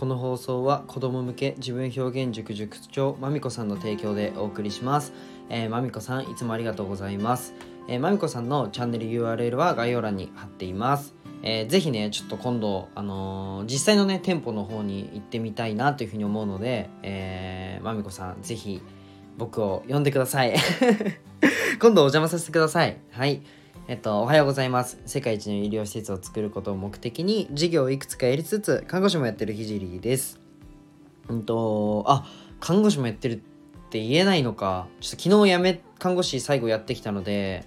この放送は子供向け自分表現塾塾長まみこさんの提供でお送りします、えー、まみこさんいつもありがとうございます、えー、まみこさんのチャンネル URL は概要欄に貼っています。えー、ぜひねちょっと今度、あのー、実際のね店舗の方に行ってみたいなというふうに思うので、えー、まみこさんぜひ僕を呼んでください。今度お邪魔させてくださいはいえっと、おはようございます。世界一の医療施設を作ることを目的に、事業をいくつかやりつつ、看護師もやってるひじりです。うんと、あ、看護師もやってるって言えないのか。ちょっと昨日辞め、看護師最後やってきたので、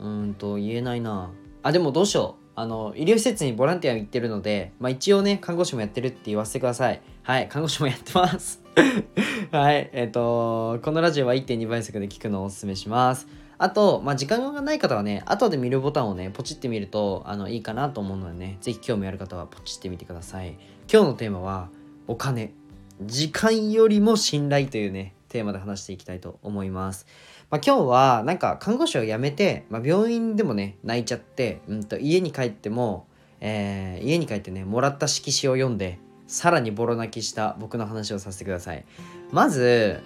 うんと、言えないな。あ、でもどうしよう。あの、医療施設にボランティア行ってるので、まあ一応ね、看護師もやってるって言わせてください。はい、看護師もやってます。はい、えっ、ー、と、このラジオは1.2倍速で聞くのをおすすめします。あと、まあ、時間がない方はね、後で見るボタンをね、ポチってみると、あの、いいかなと思うのでね、ぜひ興味ある方はポチってみてください。今日のテーマは、お金。時間よりも信頼というね、テーマで話していきたいと思います。まあ、今日は、なんか、看護師を辞めて、まあ、病院でもね、泣いちゃって、うんと、家に帰っても、えー、家に帰ってね、もらった色紙を読んで、さらにボロ泣きした僕の話をさせてください。まず、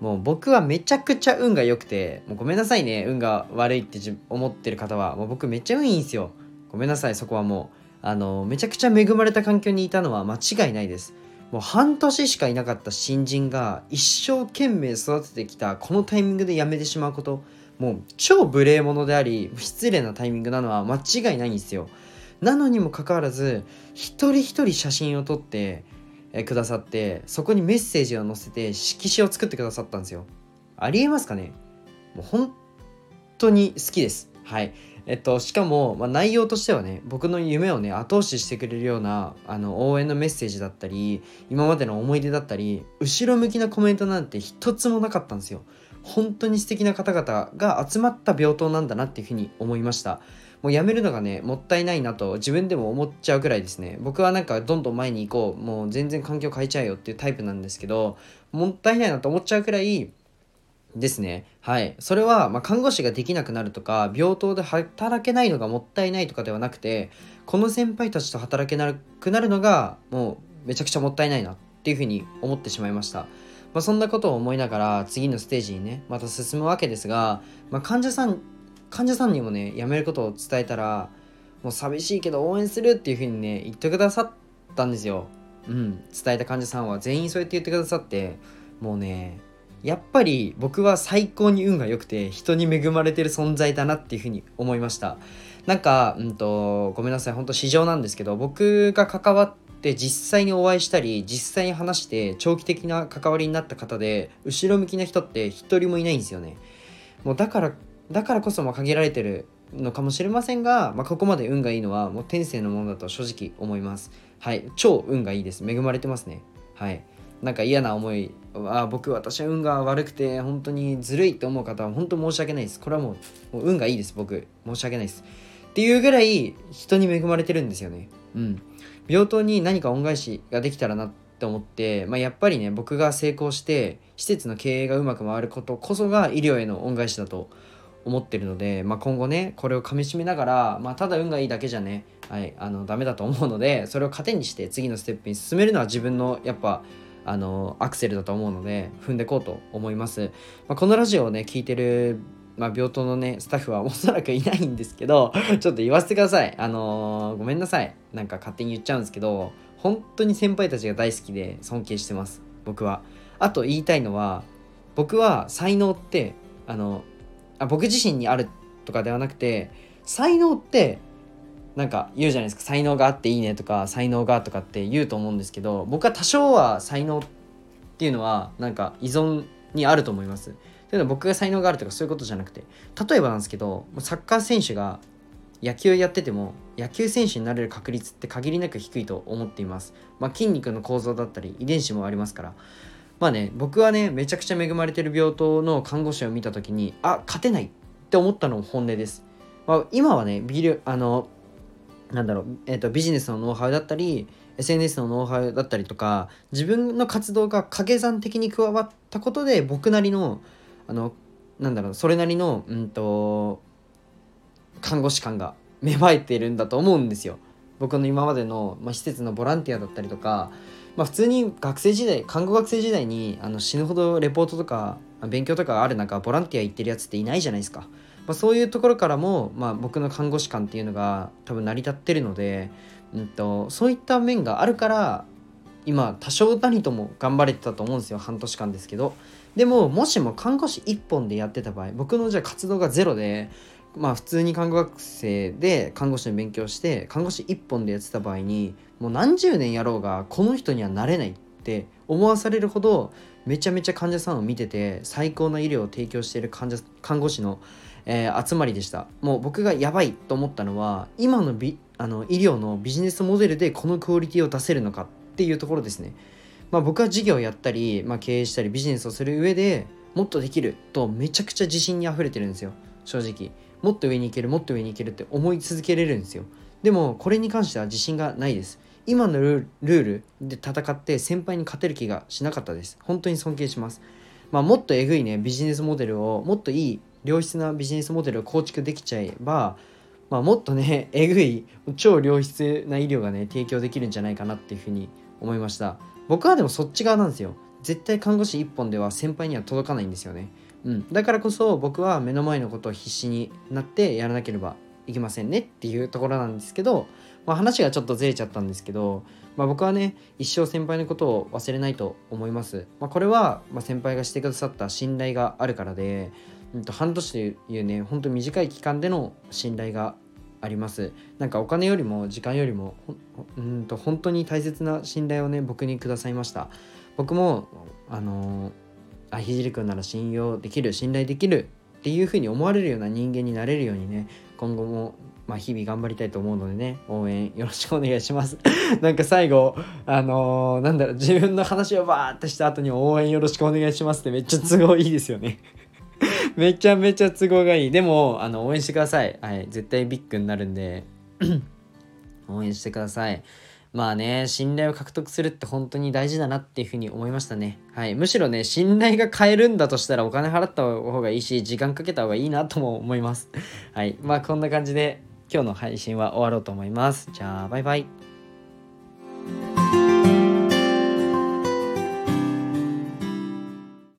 もう僕はめちゃくちゃ運が良くて、もうごめんなさいね、運が悪いって思ってる方は、もう僕めっちゃ運いいんすよ。ごめんなさい、そこはもう。あの、めちゃくちゃ恵まれた環境にいたのは間違いないです。もう半年しかいなかった新人が一生懸命育ててきたこのタイミングで辞めてしまうこと、もう超無礼者であり、失礼なタイミングなのは間違いないんですよ。なのにもかかわらず、一人一人写真を撮って、くださってそこにメッセージを載せて色紙を作ってくださったんですよ。ありえますかね？もう本当に好きです。はい。えっとしかも、まあ、内容としてはね僕の夢をね後押ししてくれるようなあの応援のメッセージだったり今までの思い出だったり後ろ向きなコメントなんて一つもなかったんですよ。本当に素敵な方々が集まった病棟なんだなっていうふうに思いました。もうやめるのがねもったいないなと自分でも思っちゃうくらいですね僕はなんかどんどん前に行こうもう全然環境変えちゃうよっていうタイプなんですけどもったいないなと思っちゃうくらいですね。はい。それは、まあ、看護師ができなくなるとか、病棟で働けないのがもったいないとかではなくて、この先輩たちと働けなくなるのが、もうめちゃくちゃもったいないなっていうふうに思ってしまいました。まあ、そんなことを思いながら、次のステージにね、また進むわけですが、まあ、患者さん患者さんにもね辞めることを伝えたらもう寂しいけど応援するっていう風にね言ってくださったんですよ。うん。伝えた患者さんは全員そうやって言ってくださってもうねやっぱり僕は最高に運が良くて人に恵まれてる存在だなっていうふうに思いました。なんか、うんと、ごめんなさい。本当市場なんですけど僕が関わって実際にお会いしたり実際に話して長期的な関わりになった方で後ろ向きな人って一人もいないんですよね。もうだからだからこそま限られてるのかもしれませんが、まあ、ここまで運がいいのはもう天性のものだと正直思います。はい、超運がいいです。恵まれてますね。はい。なんか嫌な思い、あ僕、私は運が悪くて、本当にずるいって思う方は本当申し訳ないです。これはもうもう運がいいです、僕。申し訳ないです。っていうぐらい人に恵まれてるんですよね。うん。病棟に何か恩返しができたらなって思って、まあ、やっぱりね、僕が成功して、施設の経営がうまく回ることこそが医療への恩返しだと思ってるので、まあ、今後ねこれをかみしめながら、まあ、ただ運がいいだけじゃね、はい、あのダメだと思うのでそれを糧にして次のステップに進めるのは自分のやっぱあのアクセルだと思うので踏んでいこうと思います、まあ、このラジオをね聞いてる、まあ、病棟のねスタッフは おそらくいないんですけどちょっと言わせてください。あのー、ごめんなさい。なんか勝手に言っちゃうんですけど本当に先輩たちが大好きで尊敬してます。僕は。あと言いたいのは僕は才能ってあのあ僕自身にあるとかではなくて才能ってなんか言うじゃないですか才能があっていいねとか才能がとかって言うと思うんですけど僕は多少は才能っていうのはなんか依存にあると思います。というのは僕が才能があるとかそういうことじゃなくて例えばなんですけどサッカー選手が野球やってても野球選手になれる確率って限りなく低いと思っています。まあ、筋肉の構造だったり遺伝子もありますからまあね僕はねめちゃくちゃ恵まれてる病棟の看護師を見た時にあ勝てないって思ったのも本音です、まあ、今はねビルあのなんだろう、えーと、ビジネスのノウハウだったり SNS のノウハウだったりとか自分の活動が掛け算的に加わったことで僕なりのあのなんだろうそれなりのうんと看護師感が芽生えているんだと思うんですよ。僕の今までの、まあ、施設のボランティアだったりとかまあ、普通に学生時代看護学生時代にあの死ぬほどレポートとか勉強とかがある中ボランティア行ってるやつっていないじゃないですか、まあ、そういうところからも、まあ、僕の看護師官っていうのが多分成り立ってるので、うんと、そういった面があるから今多少何とも頑張れてたと思うんですよ。半年間ですけど。でももしも看護師1本でやってた場合僕のじゃあ活動がゼロでまあ普通に看護学生で看護師の勉強して看護師1本でやってた場合にもう何十年やろうがこの人にはなれないって思わされるほどめちゃめちゃ患者さんを見てて最高な医療を提供している患者看護師の、えー、集まりでした。もう僕がやばいと思ったのは今のビあの医療のビジネスモデルでこのクオリティを出せるのかっていうところですね。まあ、僕は事業をやったり、まあ、経営したりビジネスをする上でもっとできるとめちゃくちゃ自信にあふれてるんですよ。正直。もっと上に行けるもっと上に行けるって思い続けれるんですよ。でもこれに関しては自信がないです。今のルールで戦って先輩に勝てる気がしなかったです。本当に尊敬します。まあ、もっとえぐいねビジネスモデルをもっといい良質なビジネスモデルを構築できちゃえば、まあ、もっとね えぐい超良質な医療がね提供できるんじゃないかなっていうふうに思いました。僕はでもそっち側なんですよ。絶対看護師1本では先輩には届かないんですよね。うん。だからこそ僕は目の前のことを必死になってやらなければいけませんねっていうところなんですけど、まあ、話がちょっとずれちゃったんですけど、まあ、僕はね一生先輩のことを忘れないと思います、まあ、これは、ま先輩がしてくださった信頼があるからで、うん、と半年というねほんと短い期間での信頼があります。なんかお金よりも時間よりもうんと本当に大切な信頼をね僕にくださいました。僕もあのあひじりくんなら信用できる信頼できるっていうふうに思われるような人間になれるようにね今後もまあ、日々頑張りたいと思うのでね応援よろしくお願いします なんか最後あのー、なんだろう自分の話をバーってした後に応援よろしくお願いしますってめっちゃ都合いいですよね めちゃめちゃ都合がいい。でも、あの、応援してください。はい。絶対ビッグになるんで 応援してください。まあね、信頼を獲得するって本当に大事だなっていうふうに思いましたね。はい。むしろね、信頼が買えるんだとしたらお金払った方がいいし、時間かけた方がいいなとも思います。はい。まあこんな感じで今日の配信は終わろうと思います。じゃあ、バイバイ。